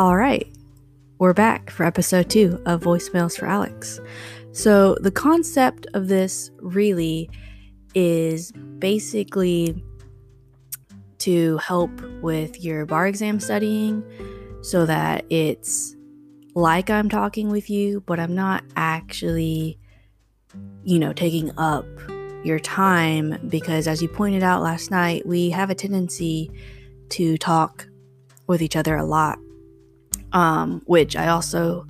All right, we're back for episode two of Voicemails for Alex. So, the concept of this really is basically to help with your bar exam studying so that it's like I'm talking with you, but I'm not actually, you know, taking up your time because, as you pointed out last night, we have a tendency to talk with each other a lot, um, which I also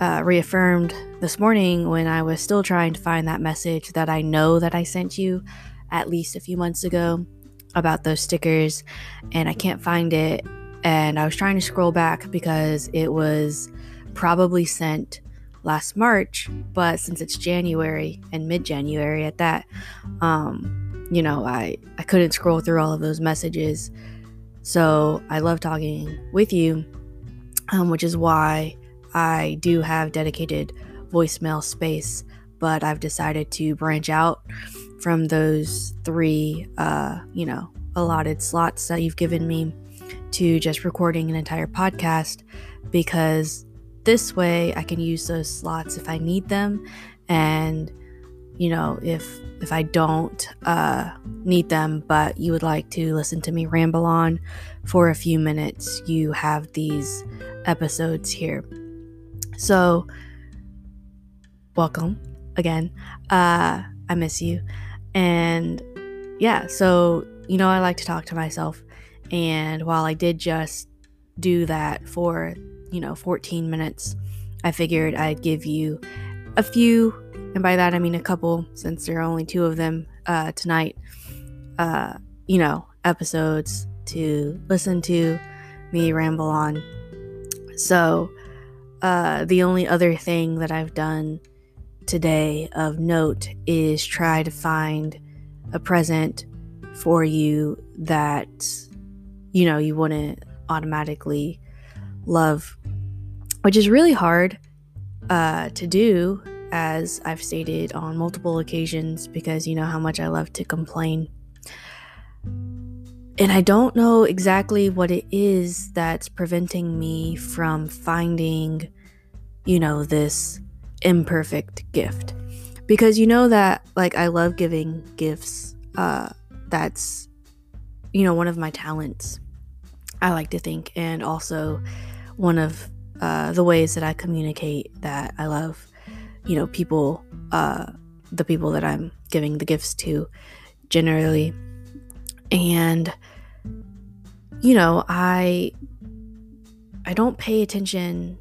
uh, reaffirmed this morning when I was still trying to find that message that I know that I sent you at least a few months ago about those stickers, and I can't find it. And I was trying to scroll back because it was probably sent last March, but since it's January and mid January at that, um, you know, I, I couldn't scroll through all of those messages. So I love talking with you, um, which is why I do have dedicated voicemail space, but I've decided to branch out from those three, uh, you know, allotted slots that you've given me to just recording an entire podcast because this way I can use those slots if I need them and you know if if I don't uh, need them but you would like to listen to me ramble on for a few minutes you have these episodes here. So welcome again. Uh, I miss you. And yeah so you know I like to talk to myself. And while I did just do that for you know, 14 minutes, I figured I'd give you a few, and by that I mean a couple, since there are only two of them uh, tonight, uh, you know, episodes to listen to me ramble on. So, uh, the only other thing that I've done today of note is try to find a present for you that, you know, you wouldn't automatically love, which is really hard uh, to do, as I've stated on multiple occasions, because you know how much I love to complain. And I don't know exactly what it is that's preventing me from finding, you know, this imperfect gift. Because you know that, like, I love giving gifts. Uh, that's, you know, one of my talents, I like to think. And also, one of uh, the ways that I communicate that I love, you know, people, uh, the people that I'm giving the gifts to generally. And, you know, I, I don't pay attention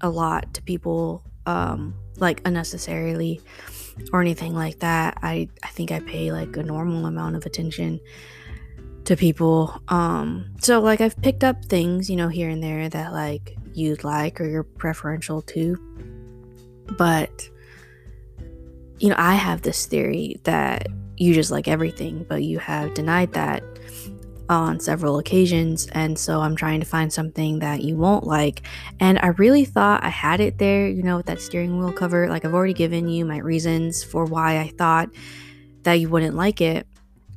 a lot to people, um, like unnecessarily or anything like that. I, I think I pay like a normal amount of attention to people. Um, so like I've picked up things, you know, here and there that like you'd like or you're preferential to. But you know, I have this theory that you just like everything, but you have denied that on several occasions. And so I'm trying to find something that you won't like. And I really thought I had it there, you know, with that steering wheel cover. Like I've already given you my reasons for why I thought that you wouldn't like it.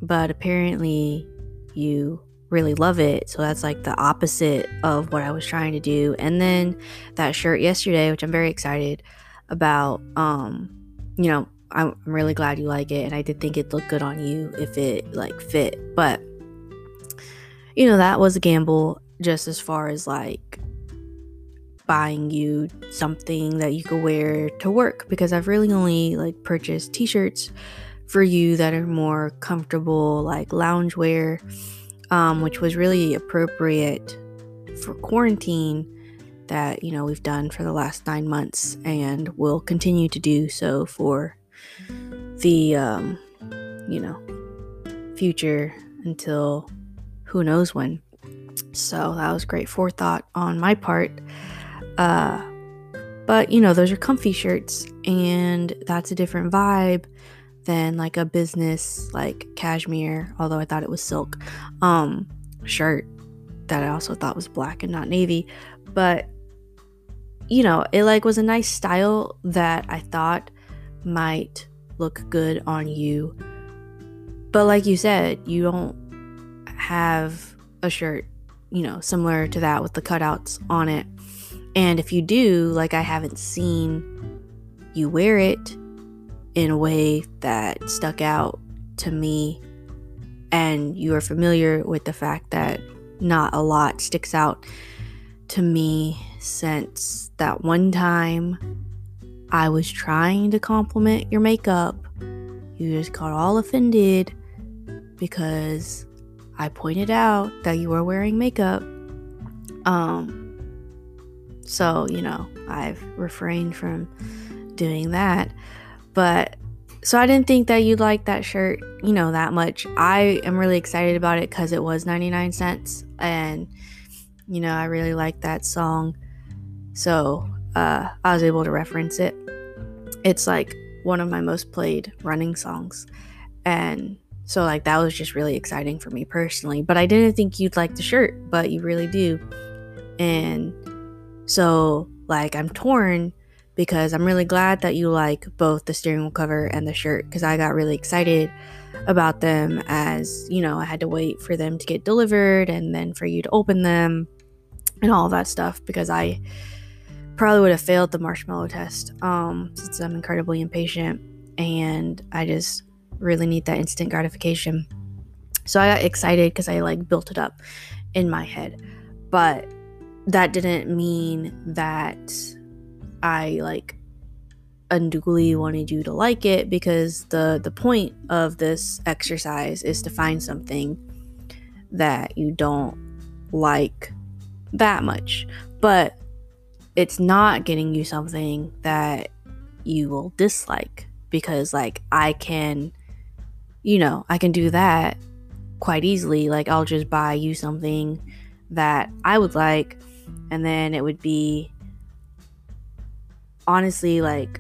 But apparently, you really love it. So that's like the opposite of what I was trying to do. And then that shirt yesterday, which I'm very excited about, um, you know, I'm, really glad you like it. And I did think it looked good on you if it like fit. But, you know, that was a gamble just as far as like buying you something that you could wear to work because I've really only like purchased t shirts for you that are more comfortable, like loungewear, um, which was really appropriate for quarantine that you know we've done for the last nine months and will continue to do so for the um, you know future until who knows when. So that was great forethought on my part. Uh, but you know, those are comfy shirts, and that's a different vibe than like a business like cashmere, although I thought it was silk, um, shirt that I also thought was black and not navy. But you know, it like was a nice style that I thought might look good on you. But like you said, you don't have a shirt you know, similar to that with the cutouts on it. And if you do, like I haven't seen you wear it in a way that stuck out to me and you are familiar with the fact that not a lot sticks out to me since that one time I was trying to compliment your makeup. You just got all offended because I pointed out that you were wearing makeup. Um so, you know, I've refrained from doing that. But so I didn't think that you'd like that shirt, you know, that much. I am really excited about it because it was 99 cents and, you know, I really like that song. So uh, I was able to reference it. It's like one of my most played running songs. And so, like, that was just really exciting for me personally. But I didn't think you'd like the shirt, but you really do. And so, like, I'm torn because I'm really glad that you like both the steering wheel cover and the shirt because I got really excited about them as, you know, I had to wait for them to get delivered and then for you to open them and all that stuff because I probably would have failed the marshmallow test um, since I'm incredibly impatient and I just really need that instant gratification. So I got excited because I like built it up in my head. But that didn't mean that I like unduly wanted you to like it because the the point of this exercise is to find something that you don't like that much but it's not getting you something that you will dislike because like I can you know I can do that quite easily like I'll just buy you something that I would like and then it would be honestly like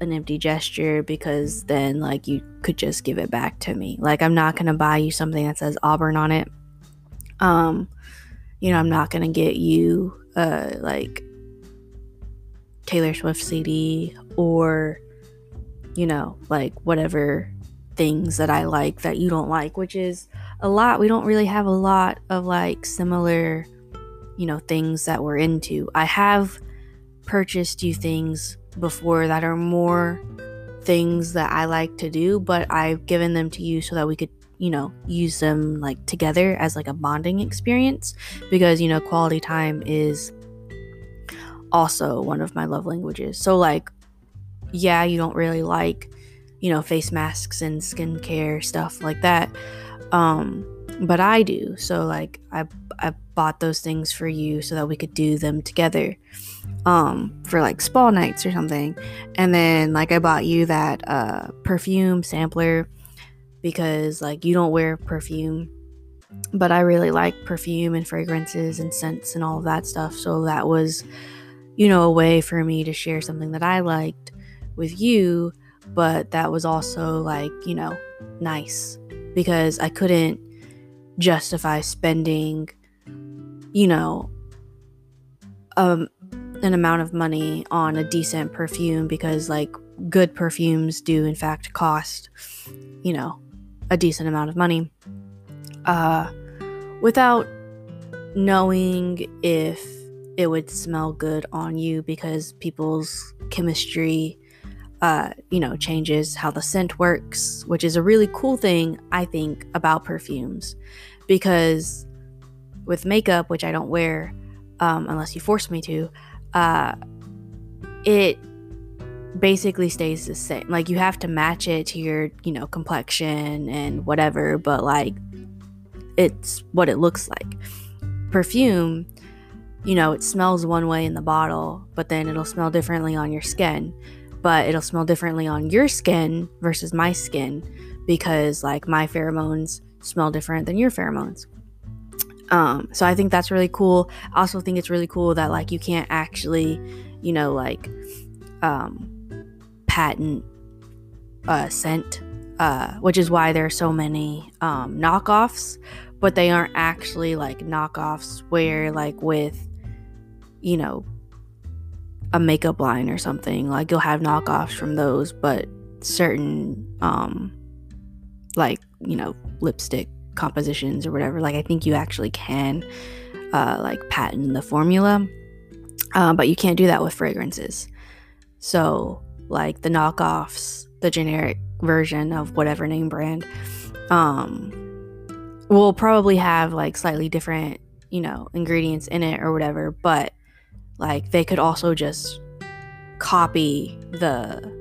an empty gesture because then like you could just give it back to me. Like I'm not going to buy you something that says Auburn on it. Um you know, I'm not going to get you uh like Taylor Swift CD or you know, like whatever things that I like that you don't like, which is a lot. We don't really have a lot of like similar, you know, things that we're into. I have purchased you things before that are more things that I like to do, but I've given them to you so that we could, you know, use them like together as like a bonding experience because, you know, quality time is also one of my love languages. So, like, yeah, you don't really like, you know, face masks and skincare stuff like that. Um, but I do. So, like, I, I bought those things for you so that we could do them together um for like spa nights or something and then like i bought you that uh perfume sampler because like you don't wear perfume but i really like perfume and fragrances and scents and all of that stuff so that was you know a way for me to share something that i liked with you but that was also like you know nice because i couldn't justify spending you know um an amount of money on a decent perfume because like good perfumes do in fact cost you know a decent amount of money uh without knowing if it would smell good on you because people's chemistry uh you know changes how the scent works which is a really cool thing i think about perfumes because with makeup which i don't wear um, unless you force me to uh, it basically stays the same. Like you have to match it to your, you know, complexion and whatever, but like it's what it looks like. Perfume, you know, it smells one way in the bottle, but then it'll smell differently on your skin. But it'll smell differently on your skin versus my skin because like my pheromones smell different than your pheromones. Um, so I think that's really cool. I also think it's really cool that like you can't actually, you know, like um, patent uh, scent, uh, which is why there are so many um, knockoffs, but they aren't actually like knockoffs where like with, you know, a makeup line or something. Like you'll have knockoffs from those, but certain um like, you know, lipstick compositions or whatever. Like I think you actually can uh, like patent the formula, uh, but you can't do that with fragrances. So, like the knockoffs, the generic version of whatever name brand, um, will probably have like slightly different, you know, ingredients in it or whatever, but like they could also just copy the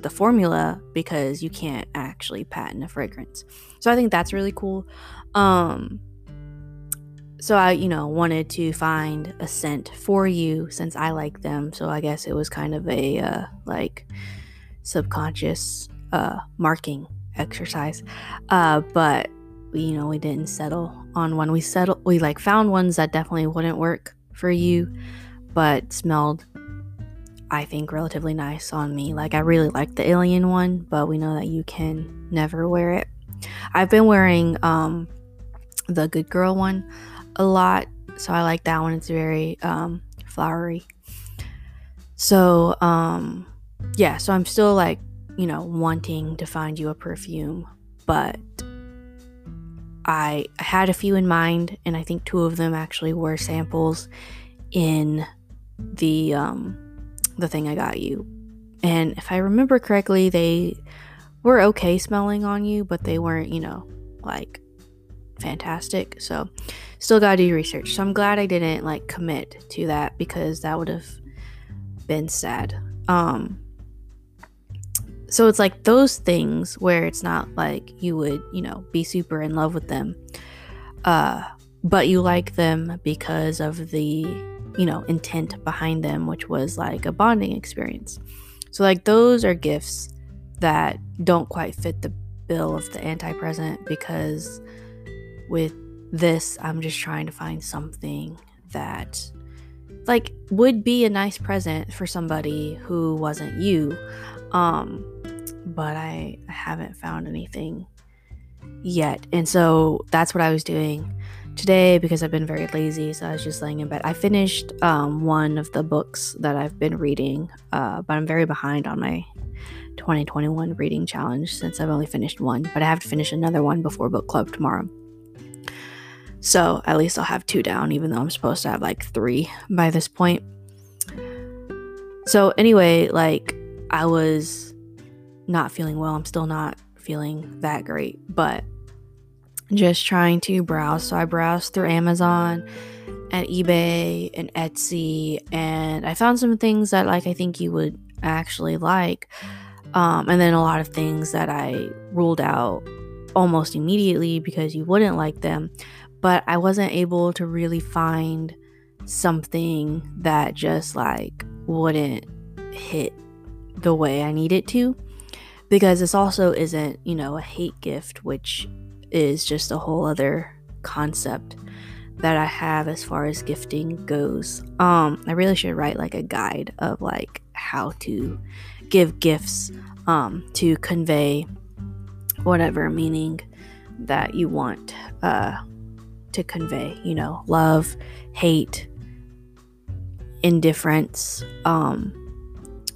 the formula because you can't actually patent a fragrance. So I think that's really cool. Um so I, you know, wanted to find a scent for you since I like them. So I guess it was kind of a uh, like subconscious uh, marking exercise. Uh, but you know, we didn't settle on one. We settled. We like found ones that definitely wouldn't work for you, but smelled, I think, relatively nice on me. Like I really like the alien one, but we know that you can never wear it. I've been wearing um, the good girl one a lot. So I like that one. It's very um, flowery. So, um, yeah, so I'm still like, you know, wanting to find you a perfume, but I, I had a few in mind, and I think two of them actually were samples in the um, the thing I got you. And if I remember correctly, they were okay smelling on you, but they weren't, you know, like fantastic. So still gotta do research. So I'm glad I didn't like commit to that because that would have been sad. Um so it's like those things where it's not like you would, you know, be super in love with them. Uh but you like them because of the, you know, intent behind them, which was like a bonding experience. So like those are gifts that don't quite fit the bill of the anti-present because with this, I'm just trying to find something that like would be a nice present for somebody who wasn't you. Um but I haven't found anything yet. And so that's what I was doing today because I've been very lazy. So I was just laying in bed. I finished um, one of the books that I've been reading, uh, but I'm very behind on my 2021 reading challenge since I've only finished one. But I have to finish another one before book club tomorrow. So at least I'll have two down, even though I'm supposed to have like three by this point. So, anyway, like I was not feeling well. I'm still not feeling that great, but just trying to browse. So, I browsed through Amazon and eBay and Etsy, and I found some things that like I think you would actually like. Um, and then a lot of things that I ruled out almost immediately because you wouldn't like them but I wasn't able to really find something that just like wouldn't hit the way I need it to because this also isn't, you know, a hate gift, which is just a whole other concept that I have as far as gifting goes. Um, I really should write like a guide of like how to give gifts um to convey whatever meaning that you want uh to convey, you know, love, hate, indifference. Um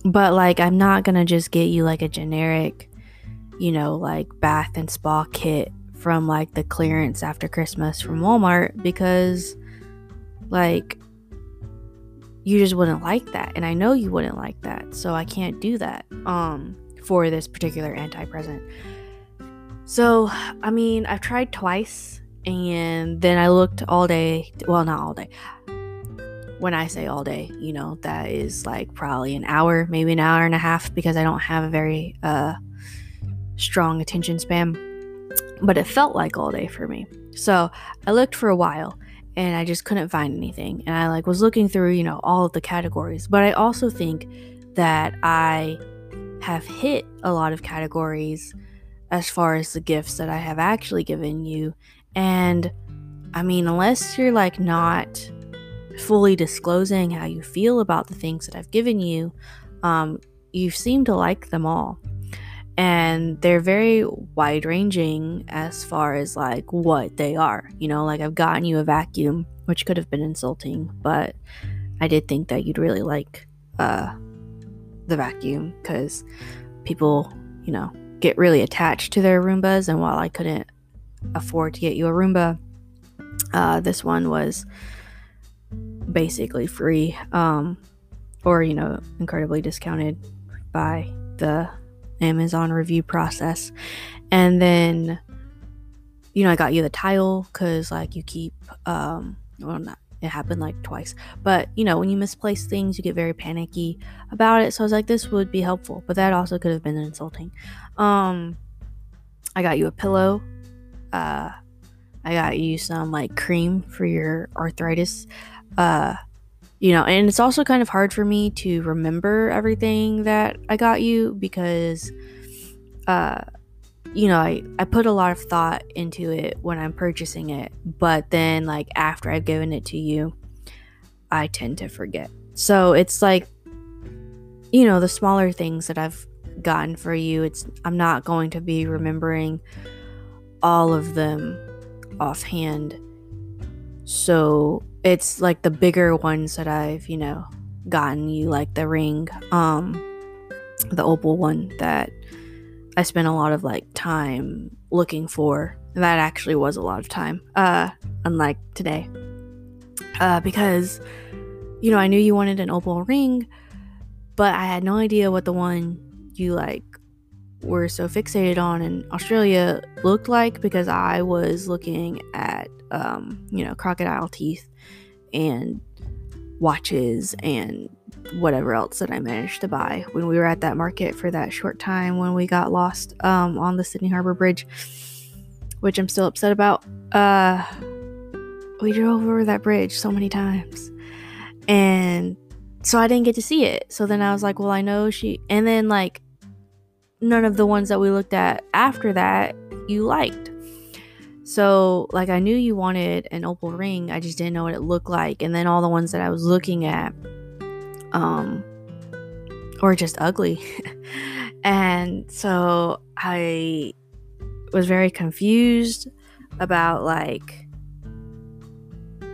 but like I'm not to just get you like a generic, you know, like bath and spa kit from like the clearance after Christmas from Walmart because like you just wouldn't like that and I know you wouldn't like that. So I can't do that um for this particular anti-present. So, I mean, I've tried twice and then I looked all day. Well, not all day. When I say all day, you know, that is like probably an hour, maybe an hour and a half because I don't have a very uh, strong attention span. But it felt like all day for me. So I looked for a while and I just couldn't find anything. And I like was looking through, you know, all of the categories. But I also think that I have hit a lot of categories as far as the gifts that I have actually given you and I mean, unless you're like not fully disclosing how you feel about the things that I've given you, um, you seem to like them all. And they're very wide ranging as far as like what they are. You know, like I've gotten you a vacuum, which could have been insulting, but I did think that you'd really like uh, the vacuum because people, you know, get really attached to their Roombas. And while I couldn't afford to get you a Roomba. Uh, this one was basically free um, or, you know, incredibly discounted by the Amazon review process. And then, you know, I got you the tile because, like, you keep, um, well, not, it happened like twice, but you know, when you misplace things, you get very panicky about it. So I was like, this would be helpful, but that also could have been insulting. Um, I got you a pillow. Uh, I got you some like cream for your arthritis. Uh, you know, and it's also kind of hard for me to remember everything that I got you because, uh, you know, I, I put a lot of thought into it when I'm purchasing it, but then, like, after I've given it to you, I tend to forget. So it's like, you know, the smaller things that I've gotten for you, it's, I'm not going to be remembering all of them offhand. So it's like the bigger ones that I've, you know, gotten you, like the ring, um, the opal one that I spent a lot of like time looking for. That actually was a lot of time, uh, unlike today. Uh, because, you know, I knew you wanted an opal ring, but I had no idea what the one you like were so fixated on in Australia looked like because I was looking at, um, you know, crocodile teeth and watches and whatever else that I managed to buy when we were at that market for that short time when we got lost um, on the Sydney Harbor Bridge, which I'm still upset about. Uh, we drove over that bridge so many times, and so I didn't get to see it. So then I was like, well, I know she, and then like none of the ones that we looked at after that you liked. So, like, I knew you wanted an opal ring, I just didn't know what it looked like. And then all the ones that I was looking at, um, were just ugly. and so I was very confused about, like,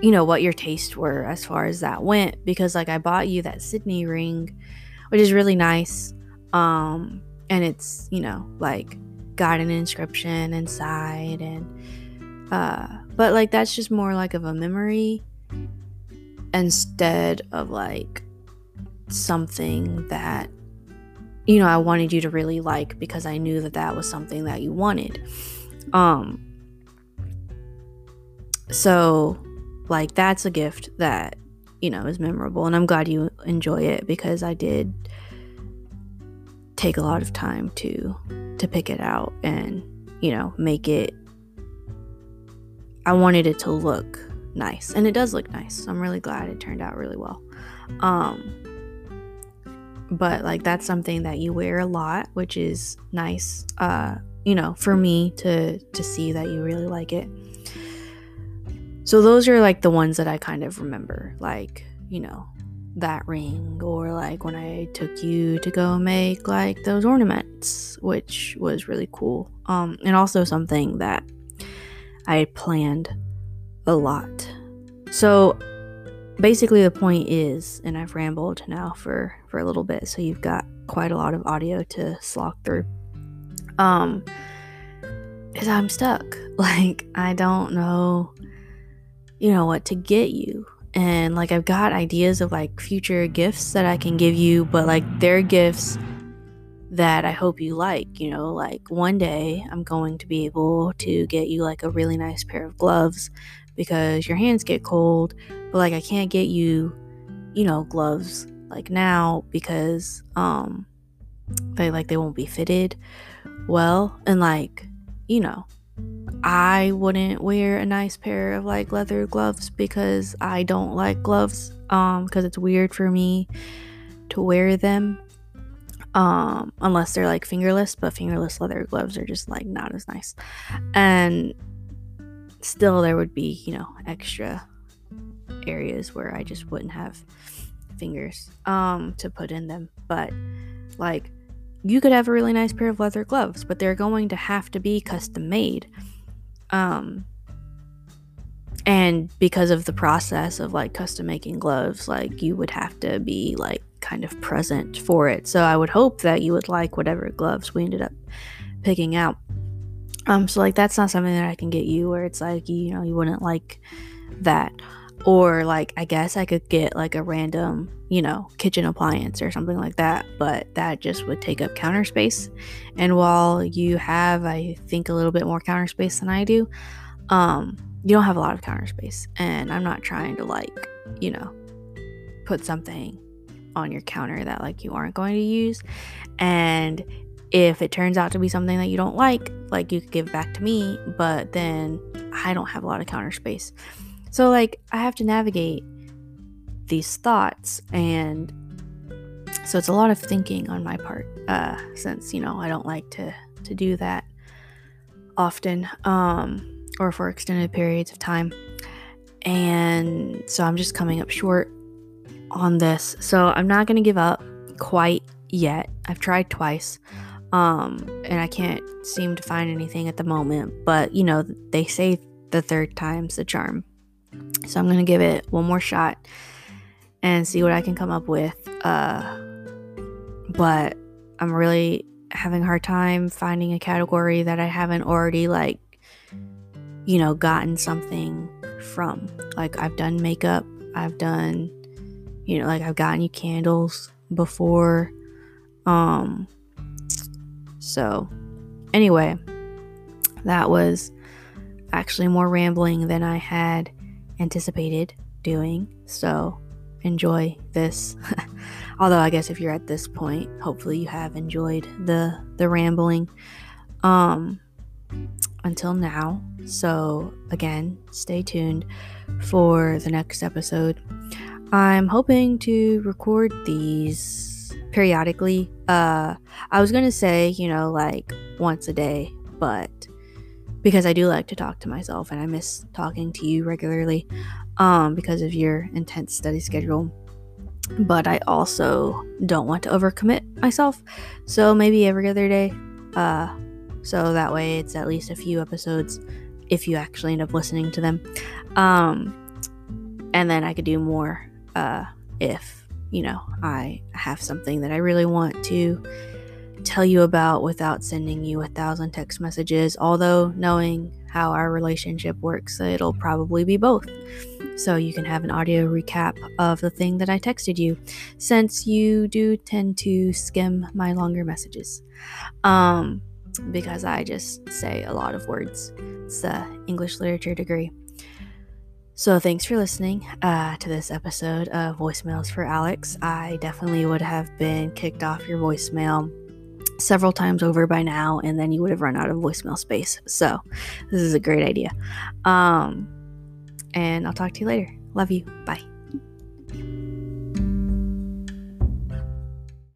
you know, what your tastes were as far as that went. Because, like, I bought you that Sydney ring, which is really nice. Um, and it's, you know, like, got an inscription inside and uh but like that's just more like of a memory instead of like something that you know I wanted you to really like because I knew that that was something that you wanted. Um so like that's a gift that you know is memorable and I'm glad you enjoy it because I did take a lot of time to to pick it out and you know make it I wanted it to look nice and it does look nice. So I'm really glad it turned out really well. Um but like that's something that you wear a lot which is nice uh you know for me to to see that you really like it. So those are like the ones that I kind of remember like you know that ring or like when I took you to go make like those ornaments which was really cool. Um and also something that I planned a lot. So basically the point is and I've rambled now for for a little bit so you've got quite a lot of audio to slog through. Um is I'm stuck. Like I don't know you know what to get you. And like I've got ideas of like future gifts that I can give you, but like they're gifts that I hope you like, you know, like one day I'm going to be able to get you like a really nice pair of gloves because your hands get cold, but like I can't get you, you know, gloves like now because um they like they won't be fitted. Well and like, you know, I wouldn't wear a nice pair of like leather gloves because I don't like gloves um because it's weird for me to wear them um unless they're like fingerless but fingerless leather gloves are just like not as nice. And still there would be you know extra areas where I just wouldn't have fingers um to put in them. But like you could have a really nice pair of leather gloves but they're going to have to be custom made. Um, and because of the process of like custom making gloves, like you would have to be like kind of present for it. So I would hope that you would like whatever gloves we ended up picking out. Um, so like that's not something that I can get you where it's like you know you wouldn't like that. or like I guess I could get like a random, you know, kitchen appliance or something like that, but that just would take up counter space. And while you have I think a little bit more counter space than I do, um you don't have a lot of counter space and I'm not trying to like, you know, put something on your counter that like you aren't going to use and if it turns out to be something that you don't like, like you could give back to me, but then I don't have a lot of counter space. So, like, I have to navigate these thoughts, and so it's a lot of thinking on my part, uh, since you know I don't like to to do that often, um, or for extended periods of time, and so I'm just coming up short on this. So I'm not gonna give up quite yet. I've tried twice. Um, and I can't seem to find anything at the moment, but you know, they say the third time's the charm. So I'm going to give it one more shot and see what I can come up with. Uh, but I'm really having a hard time finding a category that I haven't already, like, you know, gotten something from. Like, I've done makeup, I've done, you know, like, I've gotten you candles before. Um, so, anyway, that was actually more rambling than I had anticipated doing. So enjoy this. Although I guess if you're at this point, hopefully you have enjoyed the the rambling. Um until now. So again, stay tuned for the next episode. I'm hoping to record these periodically. Uh I was to say, you know, like once a day, but because I do like to talk to myself and I miss talking to you regularly um, because of your intense study schedule. But I also don't want to overcommit myself. So maybe every other day. Uh, so that way it's at least a few episodes if you actually end up listening to them. Um, and then I could do more uh, if, you know, I have something that I really want to tell you about without sending you a thousand text messages. Although, knowing how our relationship works, it'll probably be both. So you can have an audio recap of the thing that I texted you, since you do tend to skim my longer messages. Um, because I just say a lot of words. It's a English literature degree. So thanks for listening uh, to this episode of Voicemails for Alex. I definitely would have been kicked off your voicemail several times over by now and then you would have run out of voicemail space. So this is a great idea. Um and i'll talk to you later. Love you. Bye